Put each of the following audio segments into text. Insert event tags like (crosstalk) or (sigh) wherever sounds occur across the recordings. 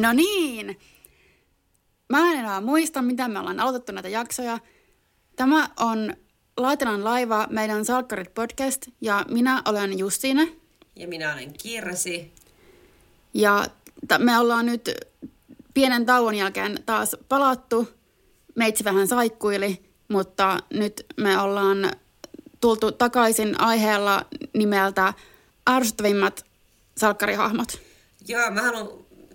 No niin. Mä en enää muista, mitä me ollaan aloitettu näitä jaksoja. Tämä on Laitelan laiva, meidän Salkkarit podcast, ja minä olen Justiine. Ja minä olen Kirsi. Ja t- me ollaan nyt pienen tauon jälkeen taas palattu. Meitsi vähän saikkuili, mutta nyt me ollaan tultu takaisin aiheella nimeltä ärsyttävimmät salkkarihahmot. Joo, mä haluan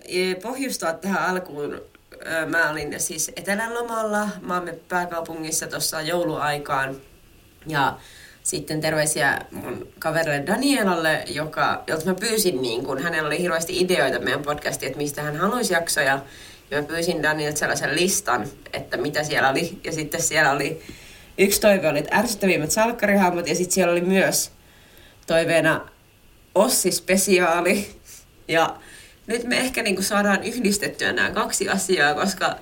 eh, pohjustaa tähän alkuun. Mä olin siis etelän lomalla maamme pääkaupungissa tuossa jouluaikaan. Ja sitten terveisiä mun kaverille Danielalle, joka, jolta mä pyysin, niin kun, hänellä oli hirveästi ideoita meidän podcastiin, että mistä hän haluaisi jaksoja. Ja mä pyysin Danielta sellaisen listan, että mitä siellä oli. Ja sitten siellä oli, yksi toive oli, että ärsyttävimmät salkkarihahmot. Ja sitten siellä oli myös toiveena Ossi-spesiaali. Ja nyt me ehkä niinku saadaan yhdistettyä nämä kaksi asiaa, koska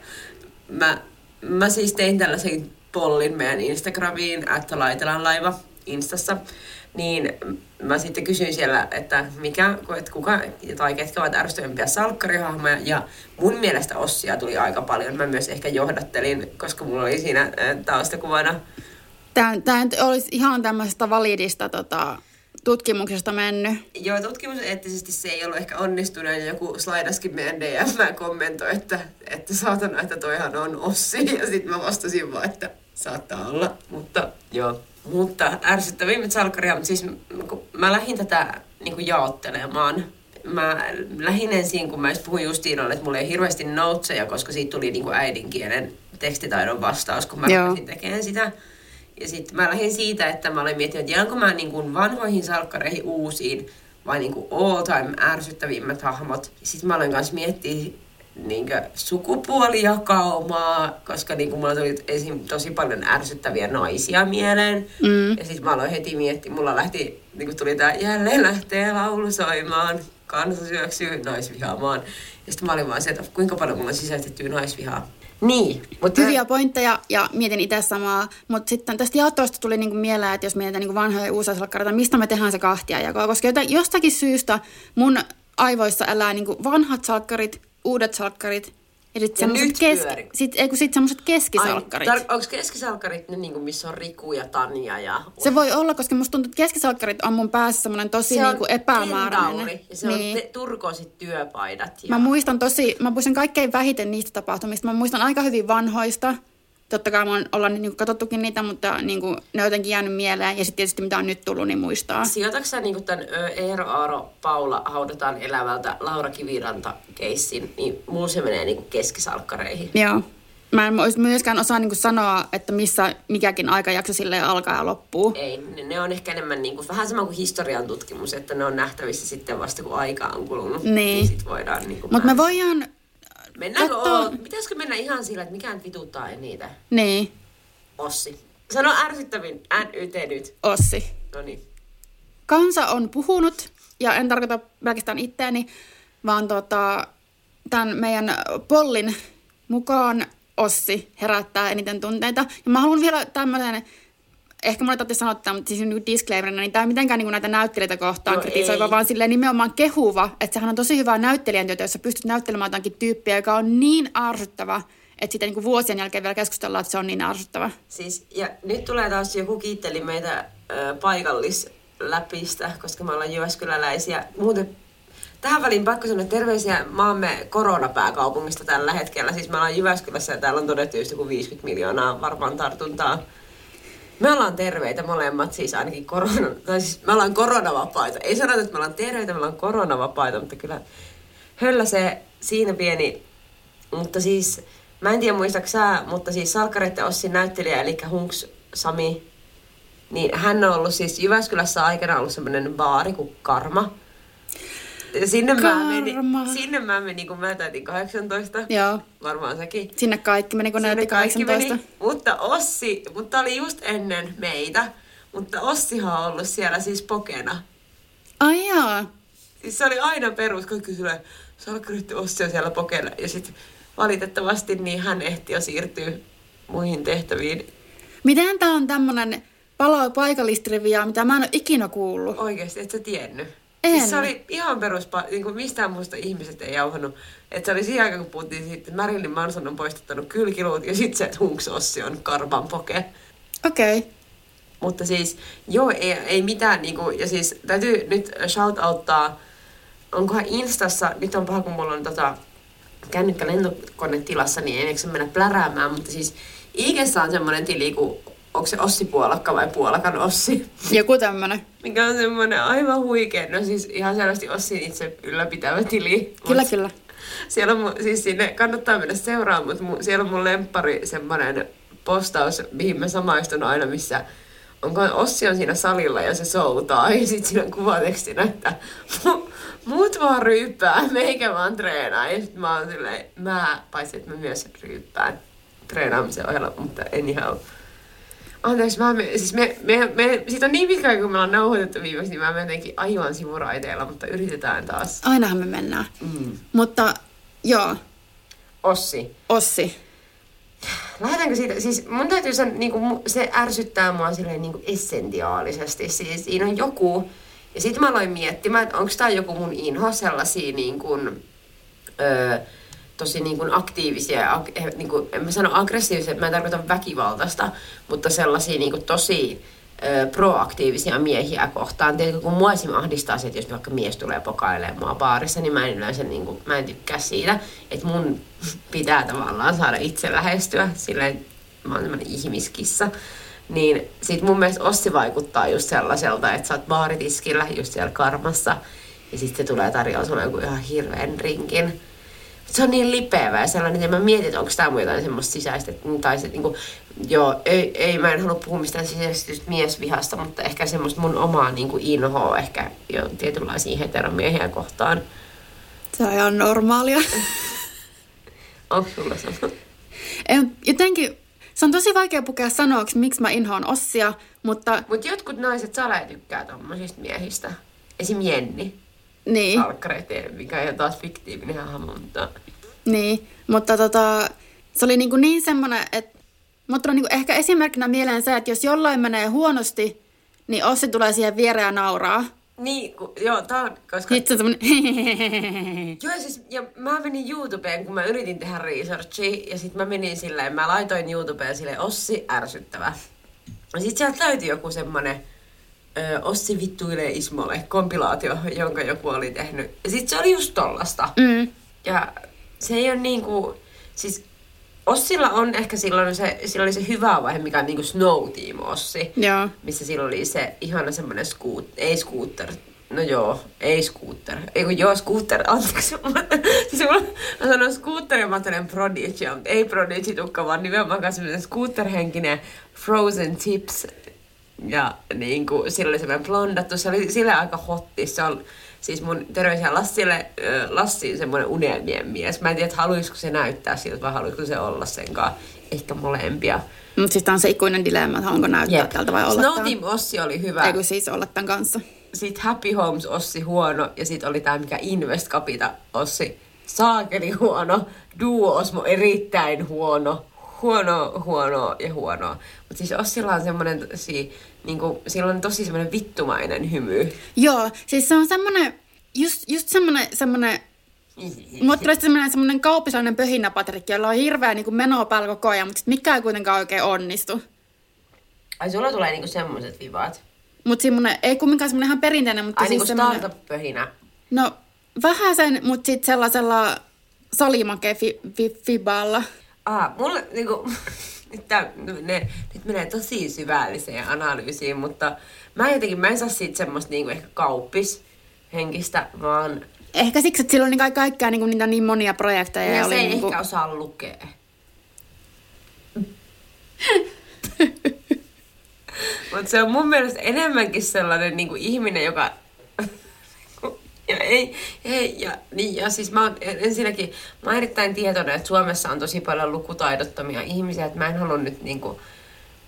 mä, mä siis tein tällaisen pollin meidän Instagramiin, että laitellaan laiva Instassa, niin mä sitten kysyin siellä, että mikä, että kuka tai ketkä ovat ärsyttävimpiä salkkarihahmoja, ja mun mielestä Ossia tuli aika paljon. Mä myös ehkä johdattelin, koska mulla oli siinä taustakuvana. Tämä, tämä olisi ihan tämmöisestä validista tota, tutkimuksesta mennyt. Joo, tutkimuseettisesti se ei ollut ehkä onnistunut ja joku slaidaskin meidän DM kommentoi, että, että saatana, että toihan on Ossi. Ja sitten mä vastasin vaan, että saattaa olla, mutta joo. Mutta ärsyttävimmät salkkaria, mutta siis kun mä lähdin tätä niin kuin jaottelemaan. Mä lähdin ensin, kun mä just puhuin Justiinalle, että mulla ei hirveästi noteseja, koska siitä tuli niin kuin äidinkielen tekstitaidon vastaus, kun mä lähdin tekemään sitä. Ja sitten mä lähdin siitä, että mä olin miettinyt, että jäänkö mä niin kuin vanhoihin salkkareihin uusiin vai niin kuin all time ärsyttävimmät hahmot. Sitten mä aloin kanssa miettiä niin sukupuolijakaumaa, koska niin kuin mulla tuli esim. tosi paljon ärsyttäviä naisia mieleen. Mm. Ja sitten mä aloin heti miettiä, mulla lähti, niin kuin tuli tää jälleen lähtee laulu soimaan, kansa syöksyy naisvihaamaan. Ja sitten mä olin vaan se, että kuinka paljon mulla on sisäistettyä naisvihaa. Niin, mutta Hyviä pointteja ja mietin itse samaa, mutta sitten tästä jaotosta tuli niinku mieleen, että jos mietitään niinku vanhoja ja uusia salkkareita, mistä me tehdään se kahtia jakoa, koska jota- jostakin syystä mun aivoissa elää niinku vanhat salkkarit, uudet salkkarit ja sitten Ja nyt kes- pyöri. sit, ei, kun sit semmoset keskisalkkarit. Ai, tar- onko keskisalkkarit ne, niin kuin, missä on Riku ja Tanja ja... Se voi olla, koska musta tuntuu, että keskisalkkarit on mun päässä semmoinen tosi se niinku epämääräinen. kentauri, ja se niin. on te- turkoosit työpaidat. Ja... Mä muistan tosi, mä muistan kaikkein vähiten niistä tapahtumista. Mä muistan aika hyvin vanhoista. Totta kai me ollaan niin katsottukin niitä, mutta niin kuin, ne on jotenkin jäänyt mieleen. Ja sitten tietysti mitä on nyt tullut, niin muistaa. Sijoitatko sä niin tämän Eero Aaro Paula haudataan elävältä Laura Kiviranta keissin, niin mulla se menee niin keskisalkkareihin. Joo. Mä en myöskään osaa niin sanoa, että missä mikäkin aikajakso silleen alkaa ja loppuu. Ei, ne, ne on ehkä enemmän niin kuin, vähän sama kuin historian tutkimus, että ne on nähtävissä sitten vasta kun aika on kulunut. Niin. niin sit voidaan niin Mutta me voidaan, Mennäänkö, oo, pitäisikö mennä ihan sillä, että mikään vituttaa ei niitä? niin, Ossi. Sano ärsyttävin NYT nyt. Ossi. No niin. Kansa on puhunut, ja en tarkoita pelkästään itteeni, vaan tota, tämän meidän pollin mukaan Ossi herättää eniten tunteita. Ja mä haluan vielä tämmöinen, ehkä mulle tarvitsisi sanoa tämä, mutta siis niin disclaimerina, niin tämä ei mitenkään niin näitä näyttelijöitä kohtaan No kritisoiva, ei. vaan silleen nimenomaan kehuva, että sehän on tosi hyvää näyttelijän työtä, jos sä pystyt näyttelemään jotakin tyyppiä, joka on niin ärsyttävä, että sitten niin vuosien jälkeen vielä keskustellaan, että se on niin ärsyttävä. Siis, ja nyt tulee taas joku kiitteli meitä ö, paikallisläpistä, koska me ollaan Jyväskyläläisiä. Muuten tähän väliin pakko sanoa terveisiä maamme koronapääkaupungista tällä hetkellä. Siis me ollaan Jyväskylässä ja täällä on todettu just joku 50 miljoonaa varmaan tartuntaa. Me ollaan terveitä molemmat, siis ainakin korona, tai siis me ollaan koronavapaita. Ei sanota, että me ollaan terveitä, me ollaan koronavapaita, mutta kyllä höllä se siinä pieni. Mutta siis, mä en tiedä muistatko sä, mutta siis Salkkareiden Ossin näyttelijä, eli Hunks Sami, niin hän on ollut siis Jyväskylässä aikana ollut semmoinen baari kuin Karma. Sinne mä menin, Karma. sinne mä menin, kun mä täytin 18. Joo. Varmaan säkin. Sinne kaikki meni, kun näytti kaikki 18. Meni, mutta Ossi, mutta oli just ennen meitä. Mutta Ossihan on ollut siellä siis pokena. Ai jaa. Siis se oli aina perus, kaikki sille salkkaritti Ossi on siellä pokena. Ja sitten valitettavasti niin hän ehti jo siirtyä muihin tehtäviin. Miten tämä on tämmöinen palo paikallistrivia, mitä mä en ole ikinä kuullut? Oikeasti, et sä tiennyt. En. Siis se oli ihan perus, niin kuin mistään muusta ihmiset ei jauhannut. Että se oli siihen aikaan, kun puhuttiin siitä, että Marilyn Manson on poistuttanut kylkiluut ja sitten se, että Hunks Ossi on karvan poke. Okei. Okay. Mutta siis, joo, ei, ei mitään, niin kuin, ja siis täytyy nyt shout outtaa, onkohan Instassa, nyt on paha, kun mulla on tota, kännykkä lentokonetilassa, niin ei mennä pläräämään, mutta siis Igessä on semmoinen tili, kun onko se Ossi Puolakka vai Puolakan Ossi? Joku tämmönen. Mikä on semmoinen aivan huikea, no siis ihan selvästi Ossin itse ylläpitävä tili. Kyllä, kyllä. Siellä on, siis sinne kannattaa mennä seuraamaan, mutta mu, siellä on mun lemppari semmoinen postaus, mihin mä samaistun aina, missä onko Ossi on siinä salilla ja se soutaa. (laughs) Ja sitten siinä on kuvatekstinä, että muut vaan ryyppää, meikä vaan treenaa. Ja sitten mä oon silleen, mä, paitsi että mä myös ryyppään treenaamisen ohella, mutta anyhow. Anteeksi, mä, me, siis me, me, me, siitä on niin pitkä kun me ollaan nauhoitettu viimeksi, niin mä menen jotenkin aivan sivuraiteella, mutta yritetään taas. Ainahan me mennään. Mm. Mutta joo. Ossi. Ossi. Lähdetäänkö siitä, siis mun täytyy sanoa, niin kuin, se ärsyttää mua silleen niin kuin essentiaalisesti. Siis siinä on joku, ja sitten mä aloin miettimään, että onko tämä joku mun inho sellaisia niin kuin, öö, tosi niin kuin aktiivisia, ak, eh, niin kuin, en mä sano aggressiivisia, mä en tarkoita väkivaltaista, mutta sellaisia niin kuin tosi ö, proaktiivisia miehiä kohtaan. Tiedätkö, kun mua esimerkiksi ahdistaa se, että jos vaikka mies tulee pokailemaan mua baarissa, niin mä en yleensä niin kuin, mä en tykkää siitä, että mun (laughs) pitää tavallaan saada itse lähestyä, silleen mä oon tämmönen ihmiskissa. Niin sit mun mielestä Ossi vaikuttaa just sellaiselta, että sä oot baaritiskillä just siellä karmassa, ja sitten se tulee tarjoamaan sulle joku ihan hirveän rinkin se on niin lipeävä ja sellainen, että mä mietin, että onko tämä jotain semmoista sisäistä, tai se, niin kuin, joo, ei, ei, mä en halua puhua mistään sisäisestä miesvihasta, mutta ehkä semmoista mun omaa niin kuin inhoa ehkä jo tietynlaisia heteromiehiä kohtaan. Se on ihan normaalia. (laughs) onko sulla sama? Jotenkin, se on tosi vaikea pukea sanoaksi, miksi mä inhoan Ossia, mutta... Mutta jotkut naiset salee tykkää tommosista miehistä. Esim. Jenni niin. salkkareiden, mikä ei taas fiktiivinen hahmo, mutta... Niin, mutta tota, se oli niin, niin semmoinen, että mutta on niin ehkä esimerkkinä mieleen se, että jos jollain menee huonosti, niin Ossi tulee siihen viereen ja nauraa. Niin, ku, joo, tää on, koska... Sitten semmonen... (laughs) joo, siis, ja mä menin YouTubeen, kun mä yritin tehdä researchia, ja sitten mä menin silleen, mä laitoin YouTubeen sille Ossi ärsyttävä. Ja sit sieltä löytyi joku semmonen Ossi vittuilee Ismolle kompilaatio, jonka joku oli tehnyt. Ja sit se oli just tollasta. Mm. Ja se ei ole niinku, siis Ossilla on ehkä silloin se, silloin oli se hyvä vaihe, mikä on niinku Snow Team Ossi. Joo. Missä silloin oli se ihana semmonen scoot, ei scooter, No joo, ei scooter. Ei kun joo, scooter, anteeksi. (laughs) siis mä, mä sanon scooter ja mä ajattelen Prodigy, mutta ei Prodigy tukka, vaan nimenomaan semmoinen scooter-henkinen Frozen Tips ja niin kuin, sillä oli semmoinen blondattu, se oli sille aika hotti. Se on siis mun terveisiä Lassille, Lassi semmoinen unelmien mies. Mä en tiedä, haluaisiko se näyttää siltä vai haluaisiko se olla senkaan. Ehkä molempia. Mutta siis tämä on se ikuinen dilemma, että haluanko näyttää Jep. tältä vai olla Snow Team Ossi oli hyvä. Eikö siis olla tämän kanssa? Sitten Happy Homes Ossi huono ja sitten oli tämä mikä Invest Capita Ossi saakeli huono. Duo Osmo erittäin huono. Huono, huono ja huono. Mutta siis Ossilla on semmoinen si, niin kuin, sillä on tosi semmoinen vittumainen hymy. Joo, siis se on semmoinen, just, just semmoinen, semmoinen Mulle tulee semmoinen, semmoinen kauppisainen pöhinäpatrikki, jolla on hirveä niin menoa päällä koko ajan, mutta mikään ei kuitenkaan oikein onnistu. Ai sulla tulee niinku semmoiset vivaat? Mut semmoinen, ei kumminkaan semmoinen ihan perinteinen, mutta Ai siis niinku semmoinen... startup-pöhinä? No, vähän sen, mutta sitten sellaisella salimake fi, fi, Ah, mulle niinku... (laughs) nyt, tää, ne, nyt menee tosi syvälliseen analyysiin, mutta mä jotenkin, mä en saa siitä semmoista niinku ehkä kauppis henkistä, vaan... Ehkä siksi, että silloin niin kaikkea niin niitä niin monia projekteja. Ja, ja se oli ei niin kuin... ehkä osaa lukea. (laughs) Mutta se on mun mielestä enemmänkin sellainen niin kuin ihminen, joka ja ei, ei ja, niin, ja siis mä oon ensinnäkin, mä oon erittäin tietoinen, että Suomessa on tosi paljon lukutaidottomia ihmisiä, että mä en halua nyt niinku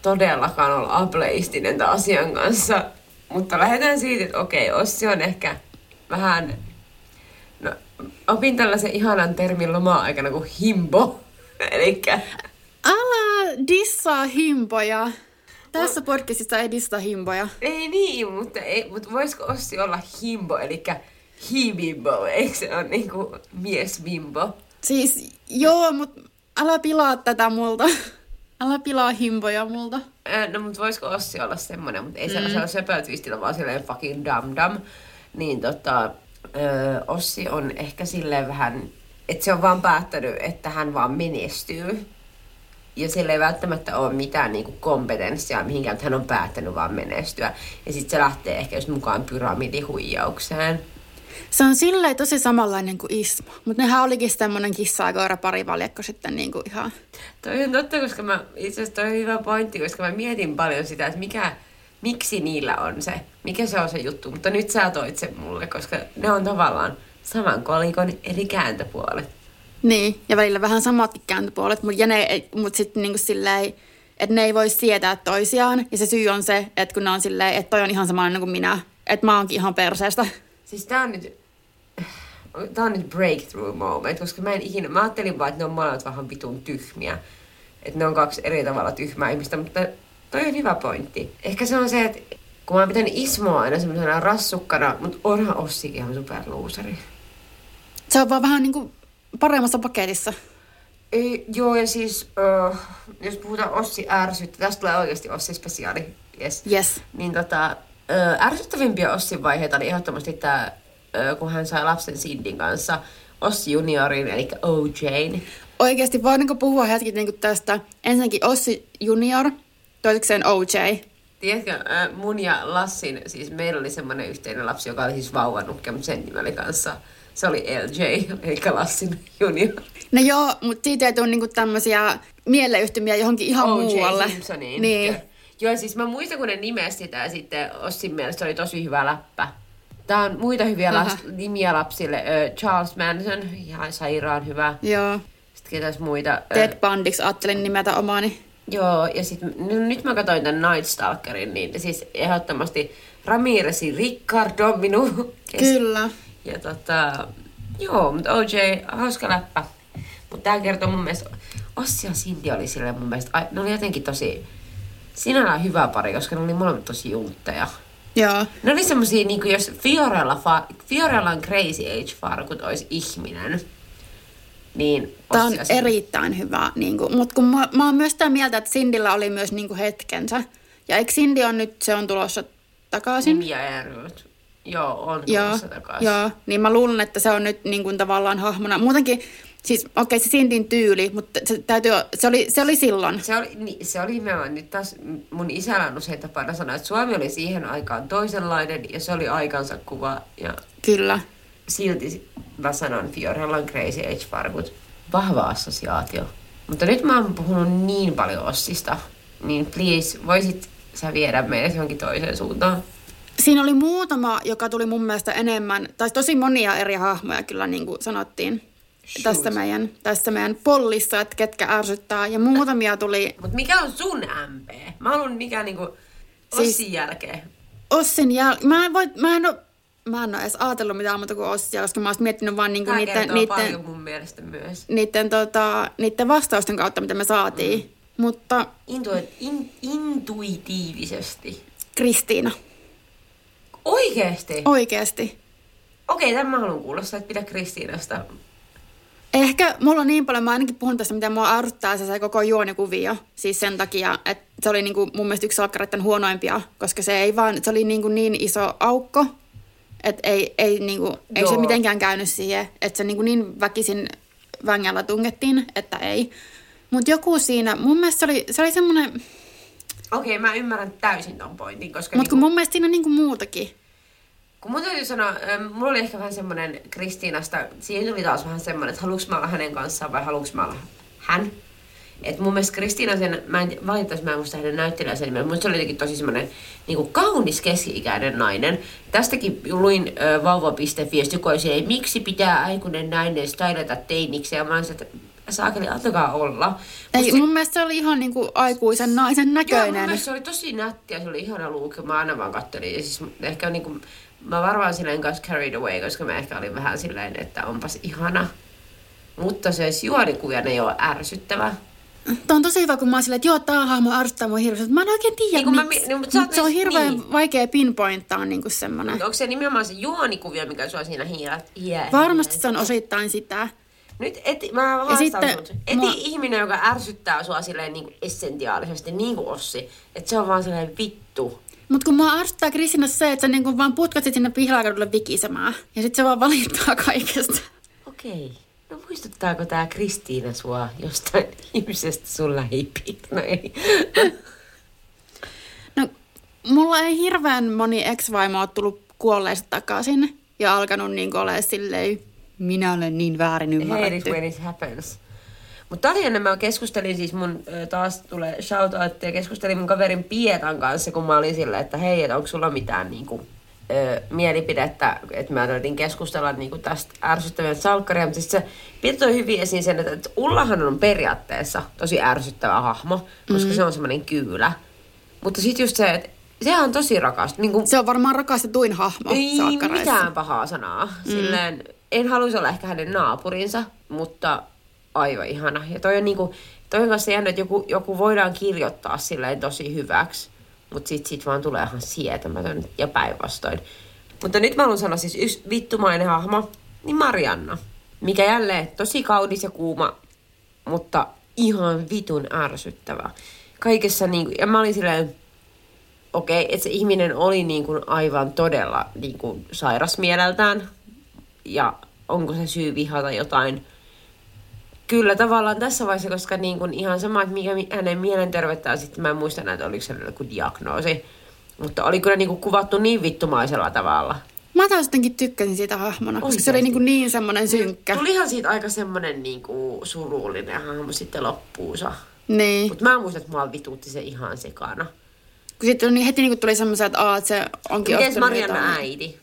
todellakaan olla ableistinen tämän asian kanssa. Mutta lähdetään siitä, että okei, Ossi on ehkä vähän, no opin tällaisen ihanan termin loma-aikana kuin himbo. (laughs) Elikkä... Älä dissaa himpoja. Tässä podcastissa edistä himboja. Ei niin, mutta, ei, mutta voisiko Ossi olla himbo, eli hibimbo, eikö se ole niinku miesbimbo? Siis joo, mutta älä pilaa tätä multa. (laughs) Älä pilaa himboja multa. No, mutta voisiko Ossi olla semmonen, mutta ei mm. sellaisella söpötvistillä, vaan silleen fucking dum dum. Niin tota, öö, Ossi on ehkä silleen vähän, että se on vaan päättänyt, että hän vaan menestyy. Ja sillä ei välttämättä ole mitään niinku kompetenssia mihinkään, hän on päättänyt vaan menestyä. Ja sitten se lähtee ehkä just mukaan pyramidihuijaukseen. Se on silleen tosi samanlainen kuin Ismo. Mutta nehän olikin semmoinen kissa ja koira parivaljakko sitten niinku ihan... Toi on totta, koska mä, itse asiassa toi on hyvä pointti, koska mä mietin paljon sitä, että mikä, miksi niillä on se, mikä se on se juttu. Mutta nyt sä toit sen mulle, koska ne on tavallaan saman kolikon eri kääntöpuolet. Niin, ja välillä vähän samatkin kääntöpuolet, mutta mut sitten niinku silleen, että ne ei voi sietää toisiaan. Ja se syy on se, että kun ne on silleen, että toi on ihan samanlainen kuin minä. Että mä oonkin ihan perseestä. Siis tää on nyt, tää on nyt breakthrough moment, koska mä en ikinä, mä ajattelin vaan, että ne on molemmat vähän vitun tyhmiä. Että ne on kaksi eri tavalla tyhmää ihmistä, mutta toi on hyvä pointti. Ehkä se on se, että kun mä oon pitänyt Ismoa aina semmoisena rassukkana, mutta onhan Ossikin ihan superluuseri. Se on vaan vähän niinku paremmassa paketissa. Ei, joo, ja siis, uh, jos puhutaan Ossi ärsyttä, tästä tulee oikeasti Ossi spesiaali, yes. Yes. Niin tota, ärsyttävimpiä Ossin vaiheita oli ehdottomasti tämä, kun hän sai lapsen Sindin kanssa Ossi juniorin, eli OJn. Oikeasti voin niinku puhua hetki niinku tästä. Ensinnäkin Ossi Junior, toisekseen OJ. Tiedätkö, mun ja Lassin, siis meillä oli semmoinen yhteinen lapsi, joka oli siis vauvanukke, mutta sen nimi oli kanssa, se oli LJ, eli Lassin junior. No joo, mutta siitä ei tule niinku tämmöisiä mieleyhtymiä johonkin ihan O.J. muualle. Simpsoniin. Niin. Joo, siis mä muistan, kun ne nimesi sitä ja sitten Ossin mielestä se oli tosi hyvä läppä. Tää on muita hyviä las- nimiä lapsille. Ö, Charles Manson, ihan sairaan hyvä. Joo. Sitten ketäs muita? Ted Bundiksi ajattelin nimetä omaani. Joo, ja sitten nyt mä katsoin tämän Night Stalkerin, niin siis ehdottomasti Ramirezin Ricardo minun kes- (laughs) Kyllä. Ja tota, joo, mutta OJ, hauska läppä. Mutta tää kertoo mun mielestä, Ossi ja Cindy oli sille mun mielestä, ne oli jotenkin tosi, sinällään hyvä pari, koska ne oli molemmat tosi juntteja. Joo. Ne oli semmosia, niinku jos Fiorella, fa- Fiorellan Crazy Age Farkut olisi ihminen, niin Tämä on ja Cindy- erittäin hyvä. Niin kuin, mutta kun mä, mä oon myös sitä mieltä, että Cindyllä oli myös niin kuin hetkensä. Ja eikö Cindy on nyt, se on tulossa takaisin? Mia Ehrut. Joo, on Joo, tulossa takaisin. joo, niin mä luulen, että se on nyt niin kuin tavallaan hahmona. Muutenkin, siis okei okay, se Cindin tyyli, mutta se, täytyy, se, oli, se oli silloin. Se oli, niin, se oli nimenomaan, nyt taas mun isällä on usein tapana sanoa, että Suomi oli siihen aikaan toisenlainen ja se oli aikansa kuva ja Kyllä. silti mä sanon Fiorellan Crazy Age Farkut. Vahva assosiaatio. Mutta nyt mä oon puhunut niin paljon Ossista, niin please, voisit sä viedä meidät johonkin toiseen suuntaan? Siinä oli muutama, joka tuli mun mielestä enemmän, tai tosi monia eri hahmoja kyllä niin kuin sanottiin Shoot. tässä meidän, tässä meidän pollissa, että ketkä ärsyttää. Ja muutamia tuli Mutta mikä on sun MP? Mä haluan mikä niinku Ossin Siis- jälkeen. Ossin jäl... Mä en, voi, mä en ole Mä en ole edes ajatellut mitään muuta kuin Ossia, koska mä olisin miettinyt vaan niinku Tää niiden, niiden, mun mielestä myös. niiden, tota, niiden vastausten kautta, mitä me saatiin. Mm. Mutta Intu- in, intuitiivisesti. Kristiina, Oikeesti? oikeasti. Okei, tämän mä haluan kuulla. Sä et pidä Kristiinasta. Ehkä mulla on niin paljon, mä ainakin puhun tästä, mitä mua ärsyttää se, se koko juonikuvio. Siis sen takia, että se oli niinku mun mielestä yksi salkkareiden huonoimpia, koska se ei vaan, se oli niinku niin iso aukko, että ei, ei, niinku, ei se mitenkään käynyt siihen, että se niinku niin väkisin vängällä tungettiin, että ei. Mutta joku siinä, mun mielestä se oli, se oli semmoinen, Okei, mä ymmärrän täysin ton pointin, koska mutta kun mun mielestä siinä on niinku muutakin. Kun mun täytyy sanoa, mulla oli ehkä vähän semmonen Kristiinasta, siinä tuli taas vähän semmonen, että haluuks mä olla hänen kanssaan vai haluuks mä olla hän. Et mun mielestä Kristiina sen, mä en valitettavasti mä en muista hänen näyttelijän sen nimen, mutta se oli jotenkin tosi semmonen niin kaunis keski-ikäinen nainen. Tästäkin luin ö, vauva.fi, oli silleen, miksi pitää aikuinen nainen stylata teiniksi, ja mä olin että saakeli, antakaa olla. Ei, Musta- mun mielestä se oli ihan niinku aikuisen naisen Joo, mun näköinen. mielestä se oli tosi nätti ja se oli ihana luukki. Mä aina vaan kattelin. Ja siis ehkä niinku, mä varmaan silleen kanssa carried away, koska mä ehkä olin vähän silleen, että onpas ihana. Mutta se juonikuvia ei ole ärsyttävä. Tämä on tosi hyvä, kun mä oon silleen, että joo, tää hahmo ärsyttää mua hirveästi. Mä en oikein tiedä, Niin mä miksi. mi- niin, mutta Mut se on hirveän niin. vaikea pinpointtaa niin kuin semmoinen. Onko se nimenomaan se juonikuvio, mikä sua siinä hiää? hiää Varmasti se on osittain sitä. Nyt eti, mä haastan sitten sut. Eti mua- ihminen, joka ärsyttää sua silleen niin kuin essentiaalisesti, niin kuin Ossi. Että se on vaan silleen vittu. Mutta kun mua ärsyttää Kristiinassa se, että sä niinku vaan putkasit sinne pihlakadulle vikisemään. Ja sit se vaan valittaa kaikesta. Okei. No muistuttaako tää Kristiina sua jostain ihmisestä sun lähipiiristä? No ei. No, mulla ei hirveän moni ex-vaimo ole tullut kuolleista takaisin. Ja alkanut niinku ole silleen, minä olen niin väärin Hate it ymmärretty. when it happens. Mutta Tarjana mä keskustelin siis mun, taas tulee shoutout, ja keskustelin mun kaverin Pietan kanssa, kun mä olin silleen, että hei, että onko sulla mitään niinku, ö, mielipidettä, että mä yritin keskustella niinku tästä ärsyttävän salkkaria, mutta sitten se Pieta toi hyvin esiin sen, että, että Ullahan on periaatteessa tosi ärsyttävä hahmo, koska mm. se on semmoinen kyylä. Mutta sitten just se, että sehän on tosi rakas. Niin kuin, Se on varmaan rakastetuin hahmo ei mitään pahaa sanaa. Mm. Silleen, en haluaisi olla ehkä hänen naapurinsa, mutta aivan ihana. Ja toi on niinku, toi on kanssa jännä, että joku, joku voidaan kirjoittaa silleen tosi hyväksi, mutta sit, sit vaan tulee ihan sietämätön ja päinvastoin. Mutta nyt mä haluan sanoa siis yksi vittumainen hahmo, niin Marianna. Mikä jälleen tosi kaunis ja kuuma, mutta ihan vitun ärsyttävä. Kaikessa niinku, ja mä olin silleen, okei, että se ihminen oli niin kuin aivan todella niin kuin sairas mieleltään. Ja onko se syy vihata jotain? Kyllä tavallaan tässä vaiheessa, koska niin kuin ihan sama, että mikä mi- hänen mielenterveyttään sitten, mä en muista näitä, oliko se joku diagnoosi. Mutta oli kyllä niin kuin kuvattu niin vittumaisella tavalla. Mä taas jotenkin tykkäsin siitä hahmona, koska se oli Oikeesti? niinku niin semmoinen synkkä. Tulihan siitä aika semmonen niin kuin surullinen hahmo sitten loppuunsa. Niin. Mutta mä muistan, että mua vituutti se ihan sekana. Kun sitten niin heti niinku tuli semmoisia, että, aa, että se onkin Miten Marianna jotain. äiti?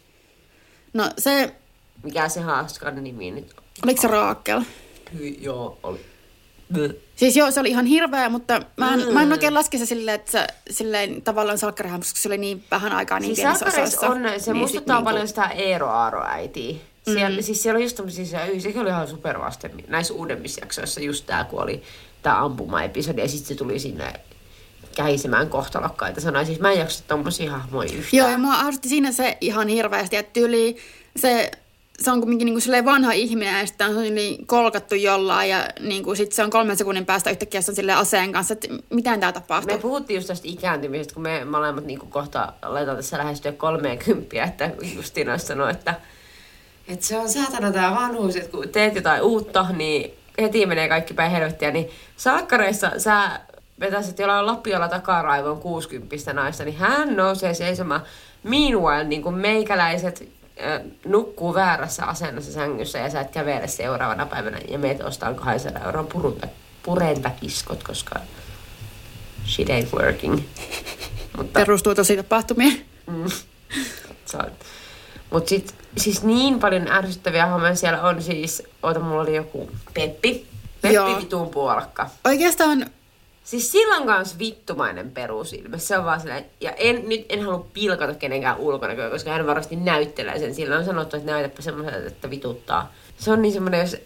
No se, Mikä se haaskan nimi nyt on? oliko se Raakel? Joo, oli. Siis joo, se oli ihan hirveä, mutta mä en, Mm. mä en oikein laske se silleen, että se silleen, tavallaan salkkarihahmo, koska se oli niin vähän aikaa niin Siis pienessä osassa. on, se niin muistuttaa niinku- paljon sitä Eero Aaro-äitiä. Siellä, mm. Siis siellä on just tämmöisiä, se- sekin oli ihan supervaste näissä uudemmissa jaksoissa, just tää, kun oli tää ampuma-episodi, ja sitten se tuli sinne kähisemään kohtalokkaita sanoja. Siis mä en jaksa tommosia hahmoja yhtään. Joo, ja mua ärsytti siinä se ihan hirveästi, että tyyli se, se on kuitenkin niinku silleen vanha ihminen ja sitten on niin kolkattu jollain ja niinku sit se on kolmen sekunnin päästä yhtäkkiä se on silleen aseen kanssa, että miten tää tapahtuu. Me puhuttiin just tästä ikääntymisestä, kun me molemmat niin kohta aletaan tässä lähestyä 30, että Justina sanoi, että, että se on saatana tämä vanhuus, että kun teet jotain uutta, niin heti menee kaikki päin helvettiä, niin salkkareissa sä vetäisit jollain lapiolla takaraivoon 60 naista, niin hän nousee seisomaan. Meanwhile, niin kuin meikäläiset nukkuu väärässä asennossa sängyssä ja sä et kävele seuraavana päivänä ja meet ostaa 200 euron purunta, purentakiskot, koska shit ain't working. (laughs) Mutta, Perustuu tosi tapahtumiin. Mutta sit, siis niin paljon ärsyttäviä hommia siellä on siis, oota mulla oli joku Peppi. Peppi Joo. vitun puolakka. Oikeastaan Siis sillä on kans vittumainen perusilme. Se on vaan sellainen, ja en, nyt en halua pilkata kenenkään ulkonäköä, koska hän varmasti näyttelee sen. Sillä on sanottu, että näytäpä semmoiselta, että vituttaa. Se on niin semmoinen, jos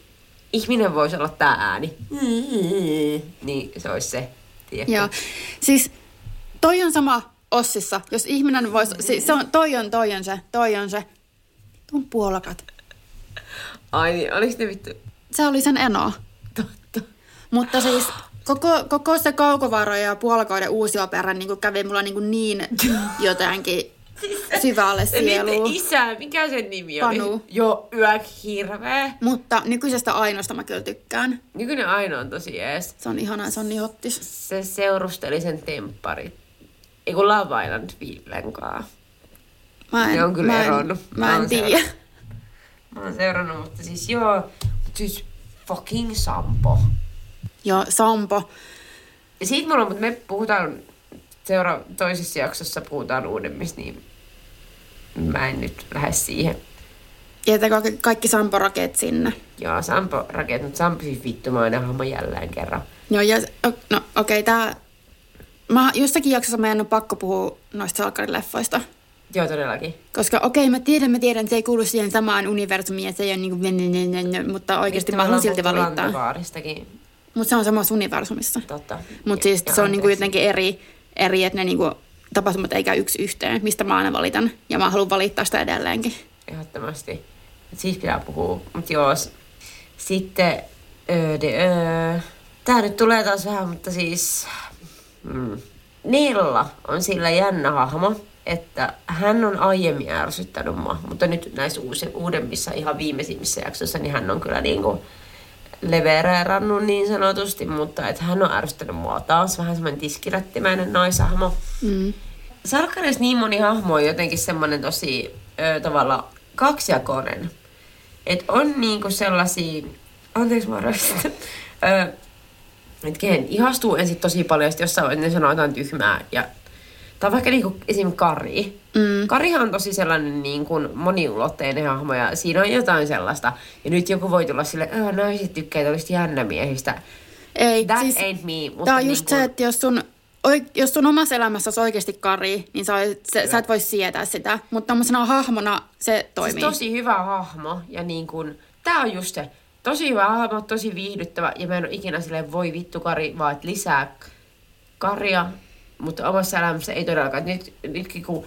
ihminen voisi olla tää ääni, niin se olisi se. Tiedätkö? Joo. Siis toi on sama Ossissa. Jos ihminen voisi... Siis se on, toi on, toi on se, toi on se. Tuon puolakat. Ai niin, oliks ne vittu? Se oli sen eno. Totta. Mutta siis koko, koko se kaukovaro ja puolakoiden uusioperä niin kävi mulla niin, niin (laughs) jotenkin syvälle Se niiden sieluun. isä, mikä sen nimi oli? Panu. Joo, yök hirveä. Mutta nykyisestä ainoasta mä kyllä tykkään. Nykyinen ainoa on tosi ees. Se on ihana, se on niin hottis. Se seurusteli sen tempparit. Ei kun Love Island Villen kaa. Mä en, Ne on kyllä mä en, eronnut. Mä Mä en tiedä. Mä oon seurannut, mutta siis joo. Mut siis fucking Sampo. Joo, Sampo. Ja siitä mulla on, mutta me puhutaan seura- toisessa jaksossa puhutaan uudemmista, niin mä en nyt lähde siihen. Jätäkö kaikki Sampo-raket sinne? Joo, Sampo rakennut. Sampo siis vittumainen hahmo jälleen kerran. Joo, ja, no okei, okay, tää... Mä jossakin jaksossa meidän on pakko puhua noista salkkarileffoista. Joo, todellakin. Koska okei, okay, mä tiedän, mä tiedän, että se ei kuulu siihen samaan universumiin, että se ei ole niinku... Mutta oikeasti Sitten mä haluan silti valittaa. Mutta se on samassa universumissa. Totta. Mutta siis Ja se on niinku jotenkin eri, eri että ne niinku tapahtumat ei käy yksi yhteen, mistä mä aina valitan. Ja mä haluan valittaa sitä edelleenkin. Ehdottomasti. Siis pitää puhua. Mutta joo, sitten... Öö, de, öö. Tää nyt tulee taas vähän, mutta siis... Mm. Nilla on sillä jännä hahmo, että hän on aiemmin ärsyttänyt mua, mutta nyt näissä uusi, uudemmissa, ihan viimeisimmissä jaksoissa, niin hän on kyllä niinku levereerannut niin sanotusti, mutta että hän on ärsyttänyt mua taas vähän semmoinen tiskirättimäinen naishahmo. Mm. Sarkkareissa niin moni hahmo on jotenkin semmoinen tosi ö, tavalla kaksijakoinen. Et on niinku sellaisia, anteeksi mä (laughs) että kehen ihastuu ensin tosi paljon, sitten jossain vaiheessa ne sanoo jotain tyhmää. Ja, tai vaikka niinku esim. Kari. Mm. Karihan on tosi sellainen niin kuin moniulotteinen hahmo ja siinä on jotain sellaista. Ja nyt joku voi tulla sille, että naiset tykkää tällaista jännämiehistä. Ei, That siis, ain't me. Mutta tää on niin just kuin, se, että jos sun, jos sun omassa elämässä olisi oikeasti kari, niin sä, se, sä et voi sietää sitä. Mutta tämmöisenä hahmona se toimii. Siis tosi hyvä hahmo ja niin kuin, tää on just se. Tosi hyvä hahmo, tosi viihdyttävä ja mä en ole ikinä silleen voi vittu Kari, vaan lisää Karia, mutta omassa elämässä ei todellakaan. Nyt, nytkin kun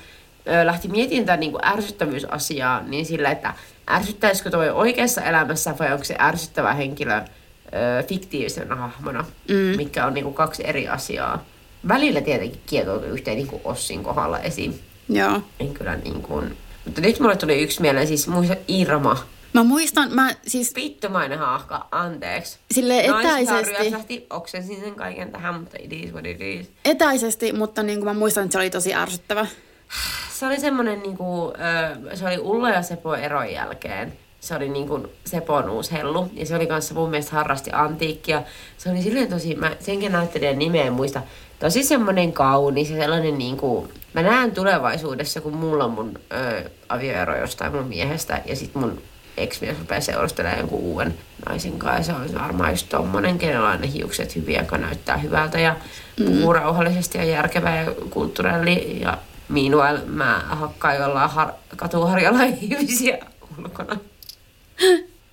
lähti mietin tätä niin kuin ärsyttävyysasiaa, niin sillä, että ärsyttäisikö toi oikeassa elämässä vai onko se ärsyttävä henkilö ö, fiktiivisena hahmona, Mm. mikä on niin kuin kaksi eri asiaa. Välillä tietenkin kietoutuu yhteen niin kuin Ossin kohdalla esiin. Joo. En kyllä niin kuin... Mutta nyt mulle tuli yksi mieleen, siis muista Irma. Mä muistan, mä siis Vittumainen haahka, anteeksi. Naishan etäisesti. oksensin sen kaiken tähän, mutta it is what it is. etäisesti, mutta niin kuin mä muistan, että se oli tosi ärsyttävä. Se oli semmonen niinku, ö, se oli Ulla ja Sepo eron jälkeen. Se oli niinku Sepon uusi hellu. Ja se oli kanssa mun mielestä harrasti antiikkia. Se oli silleen tosi, mä senkin näyttelijän nimeä muista, tosi semmonen kaunis ja sellainen niinku, mä näen tulevaisuudessa, kun mulla on mun ö, avioero jostain mun miehestä ja sit mun ex-mies rupeaa seurustelemaan jonkun uuden naisen kanssa. Ja se on varmaan just tommonen, kenellä on ne hiukset hyviä, joka näyttää hyvältä ja puhuu rauhallisesti ja järkevää ja kulttuurelli. Ja meanwhile mä hakkaan jollain har- katuharjalla (laughs) ihmisiä ulkona.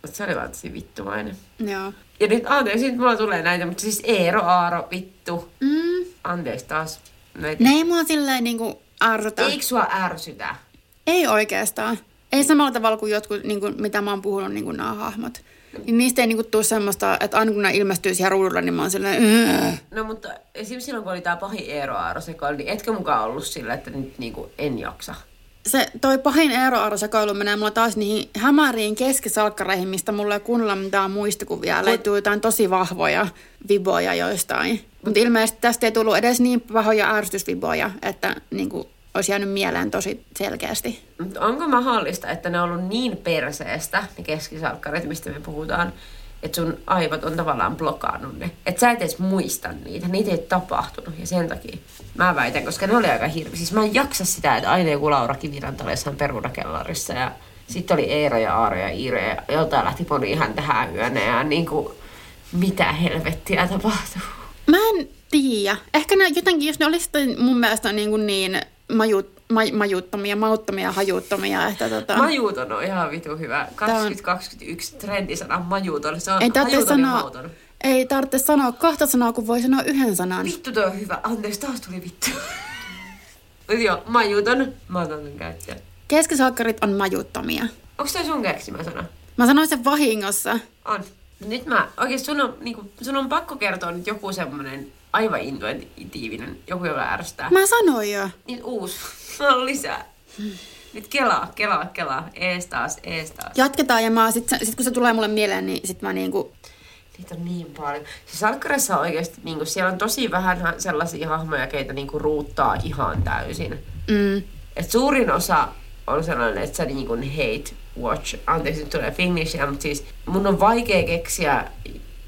Mut se oli vaan tosi vittumainen. Joo. Ja nyt anteeksi, nyt mulla tulee näitä, mutta siis Eero, Aaro, vittu. Mm. Anteeksi taas. Näitä. Ne ei mua silleen niin kuin ärsytä. Eikö sua ärsytä? Ei oikeastaan. Ei samalla tavalla kuin jotkut, niin kuin, mitä mä oon puhunut, niin kuin nämä hahmot. Niin niistä ei niin kuin, tule semmoista, että aina kun ne ilmestyy siellä ruudulla, niin mä oon "Ugh." No mutta esimerkiksi silloin, kun oli tää pahin Eero Aaro sekoilu, niin etkö mukaan ollut sillä, että nyt niinku en jaksa? se toi pahin eroarvosekoilu menee mulla taas niihin hämäriin keskisalkkareihin, mistä mulla ei kunnolla mitään muistikuvia. Löytyy jotain tosi vahvoja viboja joistain. Mutta ilmeisesti tästä ei tullut edes niin pahoja ärsytysviboja, että niin kuin, olisi jäänyt mieleen tosi selkeästi. Mutta onko mahdollista, että ne on ollut niin perseestä, ne keskisalkkarit, mistä me puhutaan, että sun aivot on tavallaan blokannut ne. Että sä et edes muista niitä, niitä ei tapahtunut ja sen takia mä väitän, koska ne oli aika hirveä. Siis mä en jaksa sitä, että aina joku Laura Kiviranta oli jossain perunakellarissa ja sitten oli Eero ja Aaro ja Iire ja joltain lähti poni ihan tähän yönä ja niinku, mitä helvettiä tapahtuu. Mä en tiedä. Ehkä ne jotenkin, jos ne olisi mun mielestä niin, kuin niin majut, maj, majuttomia, mauttomia, hajuttomia, että tota... Majuuton on ihan vitu hyvä. on- 2021 trendisana majuuton. Se on ei tarvitse sanoa, mauton. ei tarvitse sanoa kahta sanaa, kun voi sanoa yhden sanan. Vittu toi on hyvä. Anteeksi, taas tuli vittu. Mut joo, majuuton. Mä otan sen käyttöön. Keskisalkkarit on majuttomia. Onks toi sun keksimä sana? Mä sanoin sen vahingossa. On. Nyt mä, oikeesti sun on, niinku, sun on pakko kertoa nyt joku semmonen aivan intuitiivinen, joku joka ärsyttää. Mä sanoin jo. Nyt uusi. Mä (laughs) on lisää. Nyt kelaa, kelaa, kelaa. Ees taas, ees taas. Jatketaan ja mä sit, sit kun se tulee mulle mieleen, niin sit mä niinku... Niitä on niin paljon. Siis Salkkarissa on oikeasti, niinku, siellä on tosi vähän sellaisia hahmoja, keitä niinku, ruuttaa ihan täysin. Mm, Et suurin osa on sellainen, että sä niin kuin hate watch. Anteeksi, nyt tulee finishia, mutta siis mun on vaikea keksiä,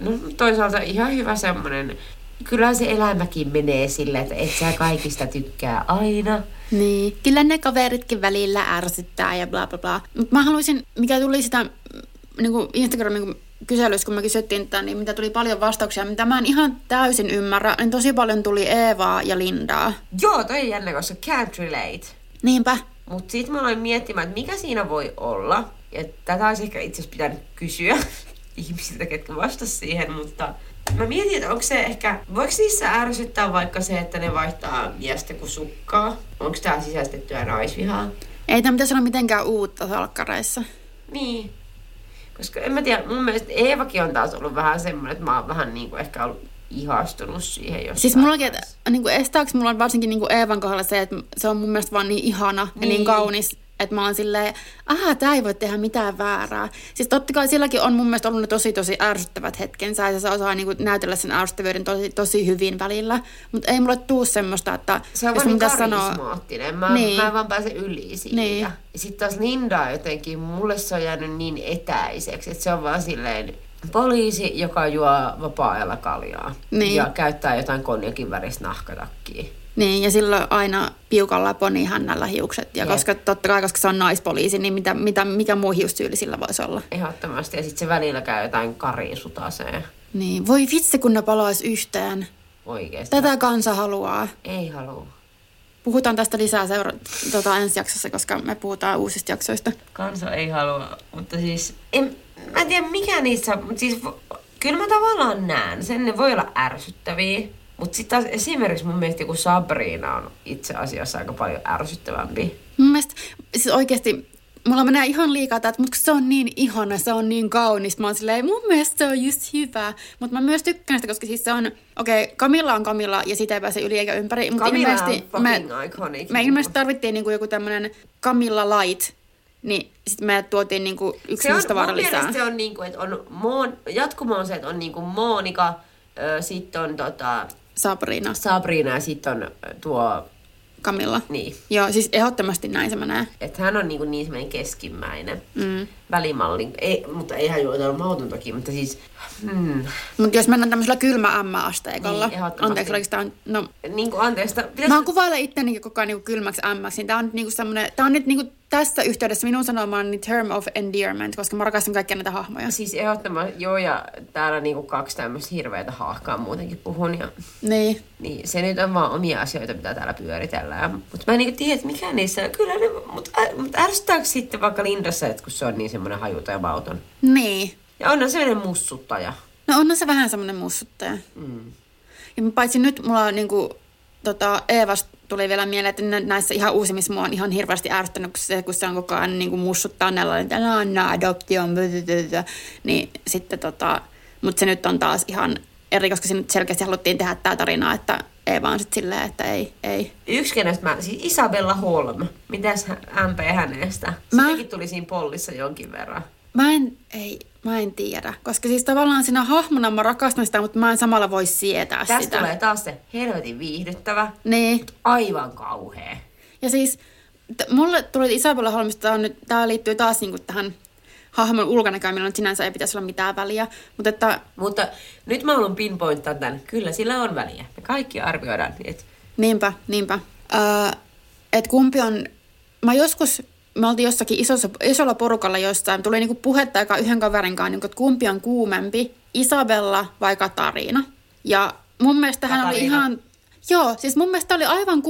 no toisaalta ihan hyvä semmonen, kyllä se elämäkin menee silleen, että et sä kaikista tykkää aina. niin. Kyllä ne kaveritkin välillä ärsyttää ja bla bla bla. Mut mä haluaisin, mikä tuli sitä mm, niinku Instagramin kyselyssä, kun me kysyttiin tätä, niin mitä tuli paljon vastauksia, mitä mä en ihan täysin ymmärrä, niin tosi paljon tuli Eevaa ja Lindaa. Joo, toi on jännä, koska can't relate. Niinpä. Mutta sitten mä aloin miettimään, että mikä siinä voi olla. Ja tätä olisi ehkä itse asiassa pitänyt kysyä (laughs) ihmisiltä, ketkä vastas siihen, mutta Mä mietin, että onko se ehkä, voiko niissä ärsyttää vaikka se, että ne vaihtaa miestä kuin sukkaa? Onko tää sisäistettyä naisvihaa? Ei tämä pitäisi olla mitenkään uutta salkkareissa. Niin. Koska en mä tiedä, mun mielestä Eevakin on taas ollut vähän semmoinen, että mä oon vähän niin kuin ehkä ollut ihastunut siihen jossain Siis mullakin, että vaiheessa. niin estääkö mulla on varsinkin niin Eevan kohdalla se, että se on mun mielestä vaan niin ihana niin. ja niin Niin. kaunis, että mä oon silleen, aha, tää ei voi tehdä mitään väärää. Siis totta kai silläkin on mun mielestä ollut ne tosi tosi ärsyttävät hetkensä ja se osaa niin kuin näytellä sen ärsyttävyyden tosi, tosi hyvin välillä. Mutta ei mulle tuu semmoista, että Se on jos vaan mun niin sanoa, karismaattinen. Mä, Niin. mä en vaan pääse yli siitä. Niin. Niin. Ja sitten taas Linda jotenkin, mulle se on jäänyt niin etäiseksi, että se on vaan silleen poliisi, joka juo vapaa-ajalla kaljaa. Niin. Ja käyttää jotain konjakin väristä nahkatakkia. Niin, ja silloin aina piukalla poni hännällä hiukset. Ja Jep. koska totta kai, koska se on naispoliisi, niin mitä, mitä, mikä muu hiustyyli sillä voisi olla? Ehdottomasti. Ja sitten se välillä käy jotain karisutaseen. Niin, voi vitsi, kun ne palaisi yhteen. Oikeesti. Tätä kansa haluaa. Ei halua. Puhutaan tästä lisää seura- tota, ensi jaksossa, koska me puhutaan uusista jaksoista. Kansa ei halua, mutta siis... En, mä en tiedä mikä niissä, mutta siis kyllä mä tavallaan näen sen, ne voi olla ärsyttäviä. Mutta sitten taas esimerkiksi mun mielestä joku Sabrina on itse asiassa aika paljon ärsyttävämpi. Mun mielestä, siis oikeasti, mulla menee ihan liikaa tää, että mutta se on niin ihana, se on niin kaunis. Mä oon silleen, mun mielestä se on just hyvä. Mutta mä myös tykkään sitä, koska siis se on, okei, okay, Camilla on Camilla ja siitä ei pääse yli eikä ympäri. Mutta Camilla on me, fucking iconic. me ilmeisesti tarvittiin niinku joku tämmönen Camilla Light, niin sitten me tuotiin niinku yksi se on, musta vaara mun lisää. se on niinku, että on Moon, jatkumo on se, että on niinku Monika, sitten on tota Sabrina, Sabrina ja sitten on tuo, Camilla. niin. Joo, siis ehdottomasti näin se menee. Että hän on niinku niin semmoinen keskimmäinen Mm. Välimalli. Ei, mutta eihän juota ole mauton toki, mutta siis... Hmm, Mutta jos mennään tämmöisellä kylmä M-asteikolla, Niin, anteeksi oikeastaan, no niin kuin anteeksi, pitäis- Mä kuvailen itteni koko ajan niin kylmäksi niin tää on nyt niinku semmonen, tää on nyt niinku tässä yhteydessä minun sanomaan term of endearment, koska mä rakastan kaikkia näitä hahmoja. Siis ehdottomasti, joo, ja täällä niinku kaksi tämmöistä hirveätä haahkaa muutenkin puhun, ja Niin. niin, se nyt on vaan omia asioita, mitä täällä pyöritellään. Mutta mä en niinku tiedä, mikä niissä, kyllä ne, mutta mut ärsyttääkö sitten vaikka Lindassa, että kun se on niin semmoinen hajuta ja mauton. Niin. Ja onhan semmoinen mussuttaja. No onhan se vähän semmonen mussuttaja. Mm. Ja paitsi nyt mulla on niinku, tota, Eevasta tuli vielä mieleen, että nä- näissä ihan uusimmissa mua on ihan hirveästi ärsyttänyt, kun se, kun se on koko ajan niinku mussuttaa näillä, että no, no, adoption, blablabla. niin sitten tota, mutta se nyt on taas ihan eri, koska se nyt selkeästi haluttiin tehdä tämä tarina, että Eeva on sitten silleen, että ei, ei. Yksi kenestä mä, siis Isabella Holm, mitäs MP hänestä? Mä- Sitäkin tuli siinä pollissa jonkin verran. Mä en, ei, mä en tiedä, koska siis tavallaan siinä hahmona mä rakastan sitä, mutta mä en samalla voi sietää Tästä sitä. tulee taas se helvetin viihdyttävä, Niin. aivan kauhea. Ja siis t- mulle tuli Isabella Holmista, tää, on nyt, tää liittyy taas niinku tähän hahmon ulkonäköön, millä nyt sinänsä ei pitäisi olla mitään väliä. Mutta että Mutta nyt mä haluan pinpointtaa tämän. Kyllä sillä on väliä. Me kaikki arvioidaan. Et niinpä, niinpä. Öö, että kumpi on, mä joskus, me oltiin jossakin isossa, isolla porukalla jossain, tuli niinku puhetta aika yhden kaverin kanssa, niinku, että kumpi on kuumempi, Isabella vai Katariina. Ja mun mielestä hän oli Katariina. ihan, joo, siis mun mielestä oli aivan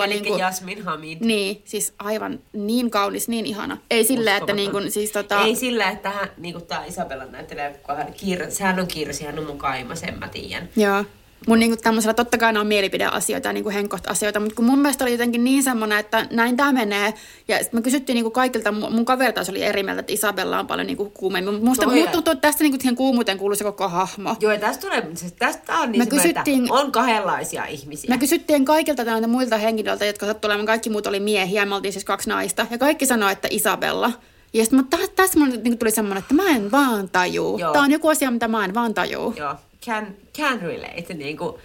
6-0. Eli Niinku, Jasmin Hamid. Niin, siis aivan niin kaunis, niin ihana. Ei silleen, että niin kuin, siis tota... Ei sillä, että hän, niin kuin tämä Isabella näyttelee, kun hän, Kir, hän on Kirsi, hän on mun kaima, sen mä tiedän. Joo. Mun niinku tämmöisellä, totta kai ne on mielipideasioita ja niinku henkkohta-asioita, mutta kun mun mielestä oli jotenkin niin semmoinen, että näin tämä menee. Ja sitten me kysyttiin niinku kaikilta, mun mun kaverilta oli eri mieltä, että Isabella on paljon niinku kuumempi. Musta musta tuntuu, että tästä niinku siihen kuumuuteen kuuluu se koko hahmo. Joo, ja tästä tulee, tästä on niin Me kysyttiin- että on kahdenlaisia ihmisiä. Me kysyttiin kaikilta näiltä muilta henkilöiltä, jotka sattuivat olemaan, kaikki muut oli miehiä, me oltiin siis kaksi naista. Ja kaikki sanoi, että Isabella. Ja sitten tässä mulle niinku tuli semmoinen, että mä en vaan tajuu. Tämä on joku asia, mitä mä en vaan tajuu. Joo, can, can relate. Niin kuin,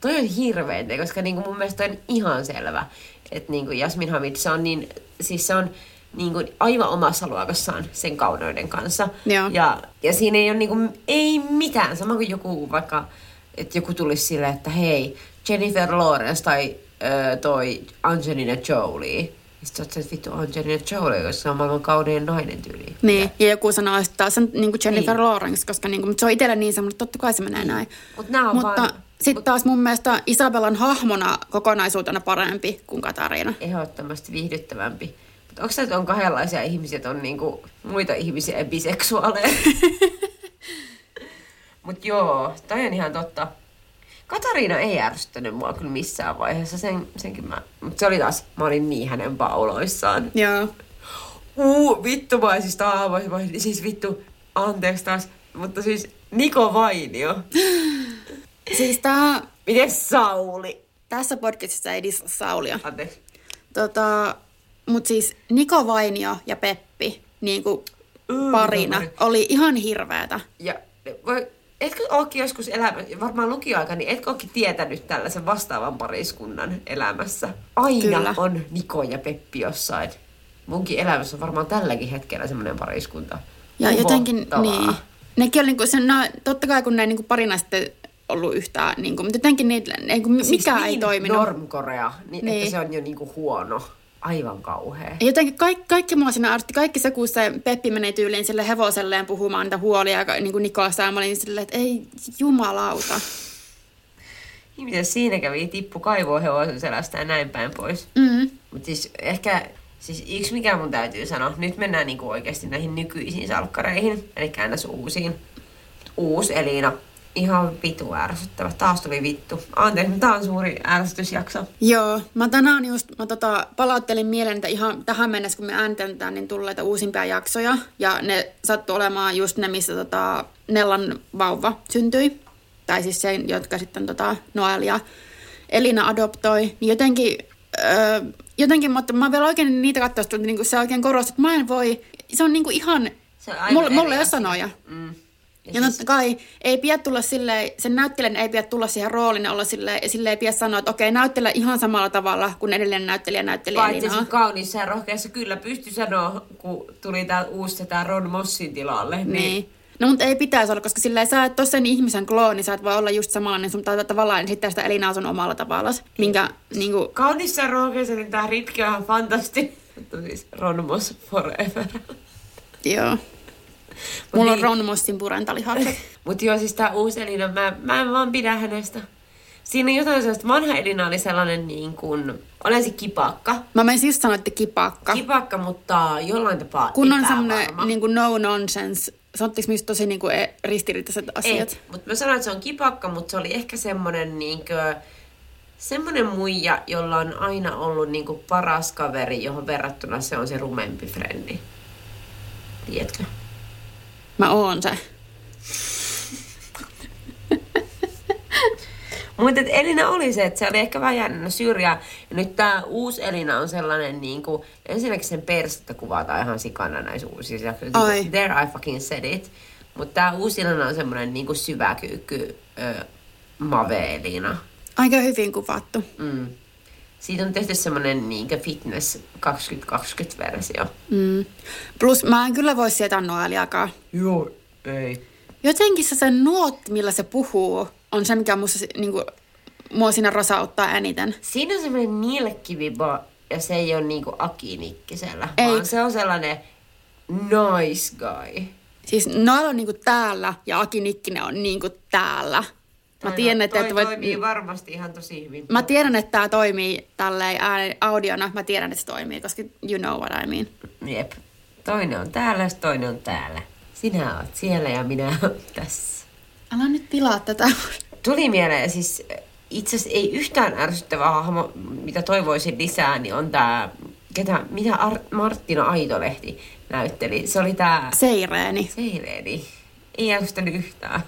toi on hirveetä, koska niin kuin mun mielestä on ihan selvä, että niin kuin Jasmin Hamid, se on niin, siis se on niin kuin aivan omassa luokassaan sen kauneuden kanssa. Joo. Ja, ja siinä ei ole niin kuin, ei mitään, sama kuin joku vaikka, että joku tulisi silleen, että hei, Jennifer Lawrence tai ö, toi Angelina Jolie. Sitten sä oot se, että vittu Angelina Jolie, koska se on maailman kaunein nainen tyyli. Niin, ja joku sanoo, että taas on niin kuin Jennifer Niin. Lawrence, koska niin kuin, mutta se on itselle niin semmoinen, että totta kai se menee näin. Mut nää on mutta vaan- sitten taas mun mielestä Isabellan hahmona kokonaisuutena parempi kuin Katariina. ehdottomasti viihdyttävämpi. Mutta onko se, että on kahdenlaisia ihmisiä, että on niinku muita ihmisiä ja biseksuaaleja? (laughs) Mut joo, toi on ihan totta. Katariina ei ärsyttänyt mua kyllä missään vaiheessa, sen, senkin mä... Mut se oli taas, mä olin niin hänen pauloissaan. Joo. Uu, vittu mä siis taas, siis vittu, anteeksi taas, mutta siis Niko Vainio. (laughs) Siis tää, Miten Sauli? tässä podcastissa ei dissa Saulia. Anteeksi. Tota, mut siis Niko Vainio ja Peppi niin kuin Mm, parina Niko oli ihan hirveetä. Ja voi, etkö ookin joskus elämä, varmaan lukioaika, niin etkö ookin tietänyt tällaisen vastaavan pariskunnan elämässä? Aina Kyllä. on Niko ja Peppi jossain. Munkin elämässä on varmaan tälläkin hetkellä semmoinen pariskunta. Ja jotenkin, Kuvottavaa. niin. Nekin oli niinku, se, no, totta kai kun ne niinku parina sitten ollut yhtään, niinku, mutta jotenkin niitä, niinku, Siis mikään niin ei toiminut. normkorea, niin, Niin. että se on jo niinku huono. Aivan kauhea. Jotenkin kaikki, kaikki mua siinä artti, kaikki se, kun se Peppi menee tyyliin sille hevoselleen puhumaan niitä huolia, ja niin kuin Nikola ja mä olin silleen, että ei jumalauta. Miten siinä kävi, tippu kaivoon hevosen selästä ja näin päin pois. Mm. Mutta siis ehkä, siis yksi mikä mun täytyy sanoa, nyt mennään niinku oikeasti näihin nykyisiin salkkareihin, eli ns. uusiin. Uusi Elina, ihan vitu ärsyttävä. Taas tuli vittu. Anteeksi, mutta tää on suuri ärsytysjakso. Joo, mä tänään just mä tota, palauttelin mieleen, että ihan tähän mennessä, kun me äänitetään, niin tulleita uusimpia jaksoja. Ja ne sattu olemaan just ne, missä tota, Nellan vauva syntyi. Tai siis se, jotka sitten tota, Noel ja Elina adoptoi. Niin jotenkin, öö, jotenkin mutta mä vielä oikein niitä katsoin, että niinku se oikein korostaa, että mä en voi, se on niinku ihan, Se on eri ei ole sanoja. Mm. Ja, Ja siis, totta kai ei pidä tulla silleen, sen näyttelijän ei pidä tulla siihen rooliin ja olla silleen, sille ei pidä sanoa, että okei, näyttele ihan samalla tavalla kuin edellinen näyttelijä näyttelijä paitsi sit kauniissa ja rohkeassa kyllä pysty sanoa, kun tuli tää uusi se tää Ron Mossin tilalle. Niin, Niin. No mutta ei pitäisi olla, koska silleen sä et ole sen ihmisen klooni, sä et voi olla just samanlainen, sun pitää tavallaan esittää sitä Elinaa sun omalla tavalla, minkä niinku, Kaunissa ja rohkeassa, niin tää ritki on ihan fantastinen. (laughs) Mutta siis Ron Moss forever. joo. Mulla on niin. Ron Mossin purentalihakset. (laughs) Mutta joo, siis tää uusi Elina, mä, mä en vaan pidä hänestä. Siinä on jotain sellaista, vanha Elina oli sellainen niin kuin, olen se kipakka. Mä menisin just sanoa, että kipakka. Kipakka, mutta jollain tapaa Kun on semmoinen niinku no nonsense, sanottiinko myös tosi niinku ristiriitaiset asiat? Ei, mutta mä sanoin, että se on kipakka, mutta se oli ehkä semmoinen niinkö, semmoinen muija, jolla on aina ollut niinku paras kaveri, johon verrattuna se on se rumempi frendi. Tiedätkö? Mä oon se. Mutta Elina oli se, että se oli ehkä vähän jännä syrjää. Ja nyt tämä uusi Elina on sellainen, niin kuin, ensinnäkin sen persettä kuvataan ihan sikana näissä uusissa. Ai. There I fucking said it. Mutta tämä uusi Elina on semmoinen niin kuin syväkyykky ö, mave Elina. Aika hyvin kuvattu. Mm. Siitä on tehty semmoinen niin fitness 2020-versio. Mm. Plus mä en kyllä voi sietää Noeliakaan. Joo, ei. Jotenkin se sen nuotti, millä se puhuu, on se, mikä musta, se- niinku, mua siinä rosauttaa eniten. Siinä on semmoinen nilkkiviba, ja se ei ole niinku Aki Nikkisellä, Ei. vaan se on sellainen nice guy. Siis Noel on niinku täällä ja Aki Nikkinen on niinku täällä. Mä Toi- tiedän, että, toi että voit, toimii varmasti ihan tosi hyvin. mä tiedän, että tämä toimii tälleen audiona. Mä tiedän, että se toimii, koska you know what I mean. Jep. Toinen on täällä, toinen on täällä. Sinä oot siellä ja minä oon tässä. Älä nyt pilaa tätä. Tuli mieleen siis itse asiassa ei yhtään ärsyttävä hahmo, mitä toivoisin lisää, niin on tää, ketä, mitä Ar- Marttina Aitolehti näytteli. Se oli tää Seireeni. Seireeni. Ei ärsyttänyt yhtään.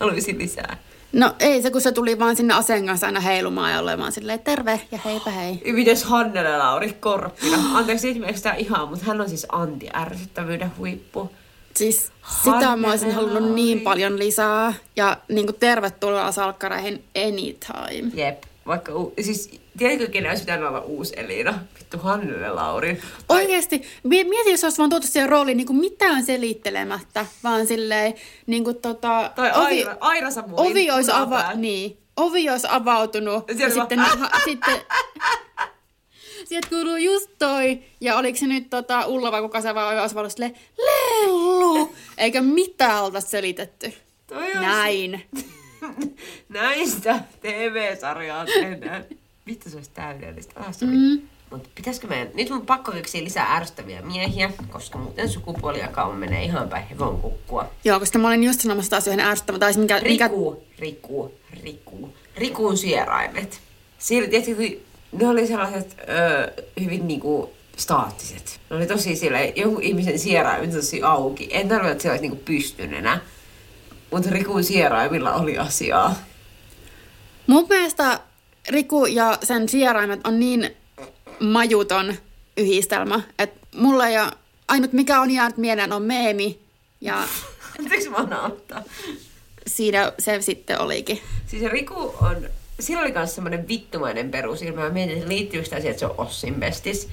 Haluaisin lisää. No ei se, kun se tuli vaan sinne aseen kanssa aina heilumaan ja olemaan silleen terve ja heipä hei. Mites Hannele Lauri Korppila? Anteeksi esimerkiksi tää ihan, mutta hän on siis anti-ärsyttävyyden huippu. Siis sitä mä olisin halunnut Lauri. niin paljon lisää. Ja niin kuin tervetuloa salkkareihin anytime. Jep. Vaikka, siis tiedätkö, kenen olisi pitänyt olla uusi Elina? Vittu Hannele Lauri. Oikeesti, mie- mieti, jos olisi vaan tuotu siihen rooliin niin kuin mitään selittelemättä, vaan silleen, niin kuin tota, Tai ovi, Aira, Aira ovi, olisi ava- niin, ovi olisi avautunut Ja ja, sitten, ha, sitten sieltä kuuluu just toi, ja oliko se nyt tota, Ulla vai kuka se vaan olisi ollut silleen, Lellu, eikä mitään olta selitetty. Toi on Näin. (laughs) Näistä TV-sarjaa tehdään. Vittu se olisi täydellistä. Ah, sorry. Mm. Mutta pitäisikö meidän... Nyt mun pakko keksiä lisää ärsyttäviä miehiä, koska muuten sukupuoliakauma menee ihan päin hevon kukkua. Joo, koska mä olin just sanomassa taas yhden ärsyttävän, tai mikä, mikä... Riku, Riku, Riku. Rikun sieraimet. Siinä, kun ne oli sellaiset ö, hyvin niinku staattiset. Ne oli tosi sillä joku ihmisen sieraimet tosi auki. En tarvitse, että se olisi niinku pystynenä. Mutta Rikun sieraimilla oli asiaa. Mun mielestä Riku ja sen sieraimet on niin majuton yhdistelmä, että mulla ole, ainut mikä on jäänyt mieleen on meemi ja (laughs) Anteeksi mä nauttaa. siinä se sitten olikin. Siis se Riku on, sillä oli myös semmoinen vittumainen perusilma. Mä mietin, että liittyy sitä siihen, että se on Ossin bestis.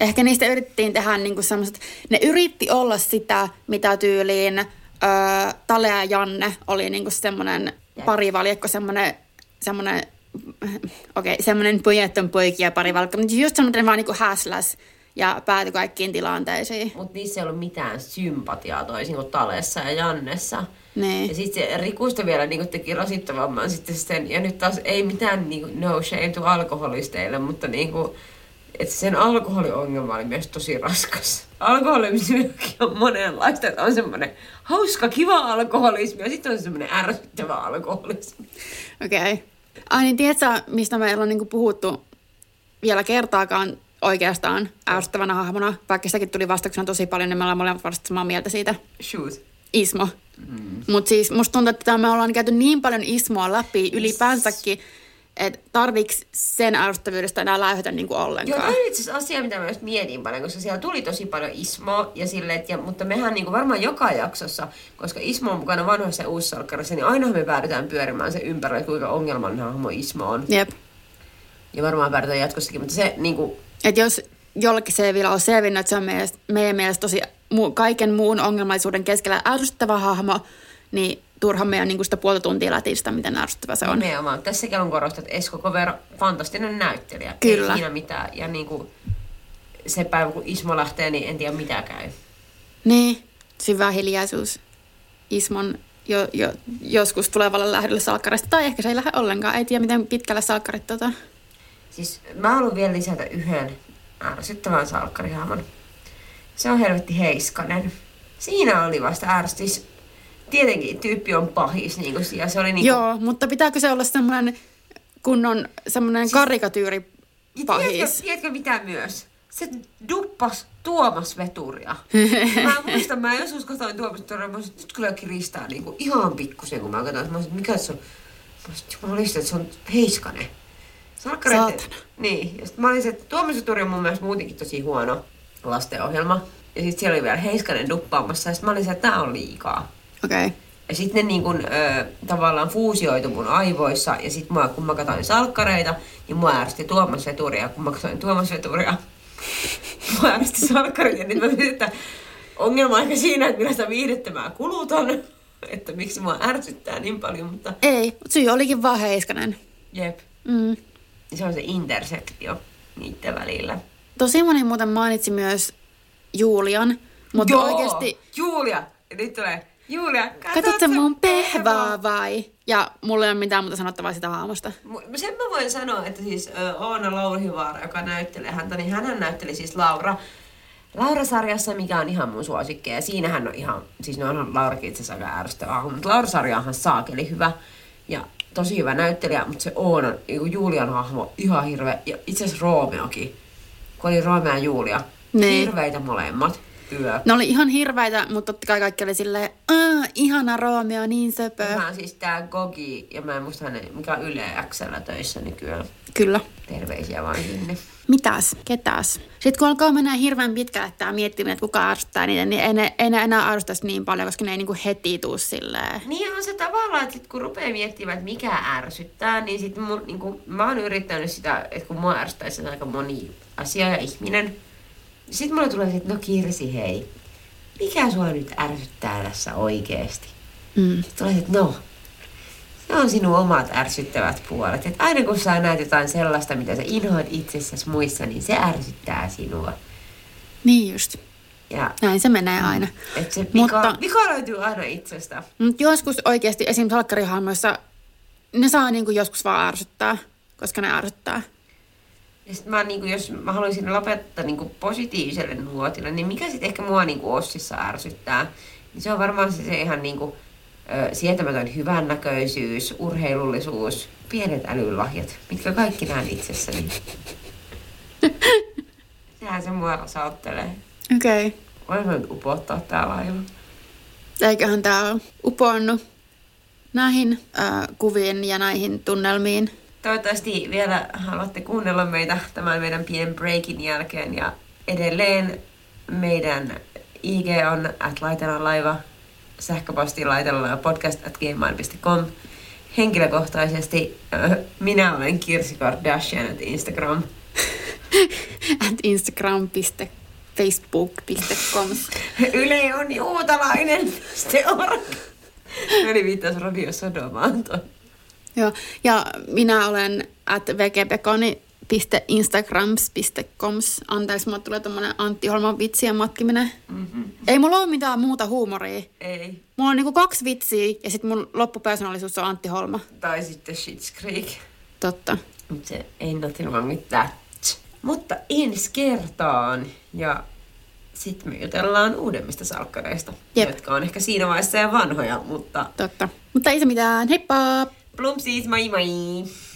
Ehkä niistä yritettiin tehdä niinku semmoiset, ne yritti olla sitä, mitä tyyliin öö, Tale ja Janne oli niinku semmoinen parivaljakko, semmoinen, semmoinen okei, okay, semmoinen pojat on poikia parivaljakko, mutta just semmoinen vaan niinku häsläs ja päätyi kaikkiin tilanteisiin. Mutta niissä ei ollut mitään sympatiaa toisin kuin Talessa ja Jannessa. Niin. Ja sitten se Rikusta vielä niin teki rasittavamman sitten sen, ja nyt taas ei mitään niin kuin, no shame to alkoholisteille, mutta niin kuin, että sen alkoholiongelma oli myös tosi raskas. Alkoholismiakin on monenlaista, että on semmoinen hauska, kiva alkoholismi ja sitten on semmoinen ärsyttävä alkoholismi. Okei. Okay. Ai niin, tiedätkö, mistä meillä on niinku puhuttu vielä kertaakaan oikeastaan ärsyttävänä hahmona, vaikka sitäkin tuli vastauksena tosi paljon, niin me ollaan molemmat varmasti samaa mieltä siitä. Shoot. Ismo. Mm. Mutta siis musta tuntuu, että me ollaan käyty niin paljon Ismoa läpi ylipäänsäkin, että tarviks sen ärsyttävyydestä enää läyhytä niinku Joo, ollenkaan. tämä oli itse asiassa asia, mitä mä myös mietin paljon, koska siellä tuli tosi paljon Ismoa, ja sille, et, ja, mutta mehän niinku varmaan joka jaksossa, koska Ismo on mukana vanhoissa ja uusissa niin aina me päädytään pyörimään se ympärillä, että kuinka ongelmallinen hahmo Ismo on. Jep. Ja varmaan päädytään jatkossakin, mutta se niinku, Et jos jollekin se ei vielä ole selvinnyt, että se on meidän, meidän mielestä tosi mu, kaiken muun ongelmallisuuden keskellä ärsyttävä hahmo, niin turha meidän niin sitä puolta tuntia lätistä, miten ärsyttävä se on. nimenomaan, tässäkin on korostettu, että Esko Kovero, fantastinen näyttelijä. Kyllä. Ei siinä mitään. Ja niinku, se päivä, kun Ismo lähtee, niin en tiedä mitä käy. Niin, syvä hiljaisuus Ismon jo, jo, joskus tulevalle lähdölle salkkarista. Tai ehkä se ei lähde ollenkaan. Ei tiedä, miten pitkälle salkkarit tota. Siis mä haluan vielä lisätä yhden ärsyttävän salkkarihahmon. Se on helvetti Heiskanen. Siinä oli vasta ärsytys. Tietenkin tyyppi on pahis, niin kuin, ja se oli niin Joo, mutta pitääkö se olla semmoinen kunnon semmoinen siis, karikatyyri Ja pahis? tiedätkö, tiedätkö mitä myös? Se duppas Tuomas Veturia. (laughs) mä muistan, mä joskus katsoin Tuomas Veturia, mä olisin, nyt kyllä kiristää niinku ihan pikkusen, kun mä katsoin. Mä olisin, mikä se on? Mä olisin, jumalista, että se on Heiskanen. Salkkareiden- Saatana. Niin, ja sit mä olisin, että Tuomas Veturi on mun mielestä muutenkin tosi huono lastenohjelma. Ja sitten siellä oli vielä Heiskanen duppaamassa, ja sit mä olisin, että tää on liikaa. Okei. Okay. Ja sitten ne niin kun, ö, tavallaan fuusioitu mun aivoissa. Ja sitten mä, kun mä katsoin salkkareita, niin mua ärsytti Tuomas Veturia. Kun mä katsoin Tuomas Veturia, (laughs) mua ärsytti salkkarit. Ja nyt mä mietin, että ongelma on ehkä siinä, että millaista viihdettä mä kulutan. (laughs) Että miksi mua ärsyttää niin paljon, mutta Ei, mutta syy olikin vaan Heiskanen. jep. Mm. Se on se intersektio niiden välillä. Tosi moni muuten mainitsi myös Julian, mutta Joo! oikeasti Julia! Ja nyt tulee Julia, Katsotko mun pehvaa vai? Ja mulla ei ole mitään muuta sanottavaa sitä haamusta. Mu- Sen mä voin sanoa, että siis Oona Louhivaara, joka näyttelee häntä, niin hän näytteli siis Laura. Laura-sarjassa, mikä on ihan mun suosikki. Ja siinähän on ihan, siis no on Laurakin itse asiassa aika ärsyttävä hahmo, mutta Laura-sarja on ihan saakeli hyvä. Ja tosi hyvä näyttelijä, mutta se Oona, niinku Julian hahmo, ihan hirveä. Ja itse asiassa Roomeokin, kun oli Roomeo ja Julia. Niin. Hirveitä molemmat. Yö. Ne oli ihan hirveitä, mutta totta kai kaikki oli silleen, ihana Roomeo, niin söpö. Tämä on siis tää Gogi, ja mä en muista hänen, mikä on Yle Xllä töissä nykyään. Kyllä. Terveisiä vaan sinne. Mitäs? Ketäs? Sitten kun alkaa mennä hirveän pitkälle tämä miettiminen, että kuka ärsyttää niitä, niin ei ne, ei ne enää ärsyttäisi niin paljon, koska ne ei niinku heti tuu silleen. Niin on se tavallaan, että sit kun rupeaa miettimään, että mikä ärsyttää, niin sit mun, niin kun, mä oon yrittänyt sitä, että kun mua ärsyttäisi aika moni asia ja ihminen, sitten mulle tulee se, että no Kirsi, hei, mikä sua nyt ärsyttää tässä oikeesti? Mm. Sitten tulee se, että no, se on sinun omat ärsyttävät puolet. Että aina kun sä näet jotain sellaista, mitä sä inhoat itsessäsi muissa, niin se ärsyttää sinua. Niin just. Ja Näin se menee aina. että se vika, Mutta- vika löytyy aina itsestä. Mutta joskus oikeasti esim. salkkarihahmoissa ne saa niinku joskus vaan ärsyttää, koska ne ärsyttää. Ja sit mä, niinku, jos mä haluaisin lopettaa niinku, positiiviselle nuotille, niin mikä sitten ehkä mua niinku, Ossissa ärsyttää, niin se on varmaan se, se ihan niinku, ö, sietämätön hyvännäköisyys, urheilullisuus, pienet älylahjat, mitkä kaikki näen itsessäni. (laughs) Sehän se mua rasauttelee. Okei. Okay. Voin nyt upottaa tää laiva. Eiköhän tää ole uponnut näihin äh, kuviin ja näihin tunnelmiin. Toivottavasti vielä haluatte kuunnella meitä tämän meidän pienen breakin jälkeen. Ja edelleen meidän IG on at laiva, sähköposti laitellaan podcast at gmail.com. Henkilökohtaisesti äh, minä olen Kirsi Kardashian at Instagram. (laughs) at instagram.facebook.com Yle on juutalainen. (laughs) Se on. Eli viittaus Radio Sodomaan toi. Joo, ja minä olen at vgpekoni.instagrams.coms. Anteeksi, mulle tulee tommonen Antti Holman vitsien matkiminen. Mm-hmm. Ei mulla ole mitään muuta huumoria. Ei. Mulla on niinku kaksi vitsiä ja sitten mun loppupersonaalisuus on Antti Holma. Tai sitten Shit's Creek. Totta. Mutta se ei wrong with that. Mutta ensi kertaan ja sitten me jutellaan uudemmista salkkareista, Jep. jotka on ehkä siinä vaiheessa jo vanhoja, mutta Totta. Mutta ei se mitään. Heippa! Plumsies, my my.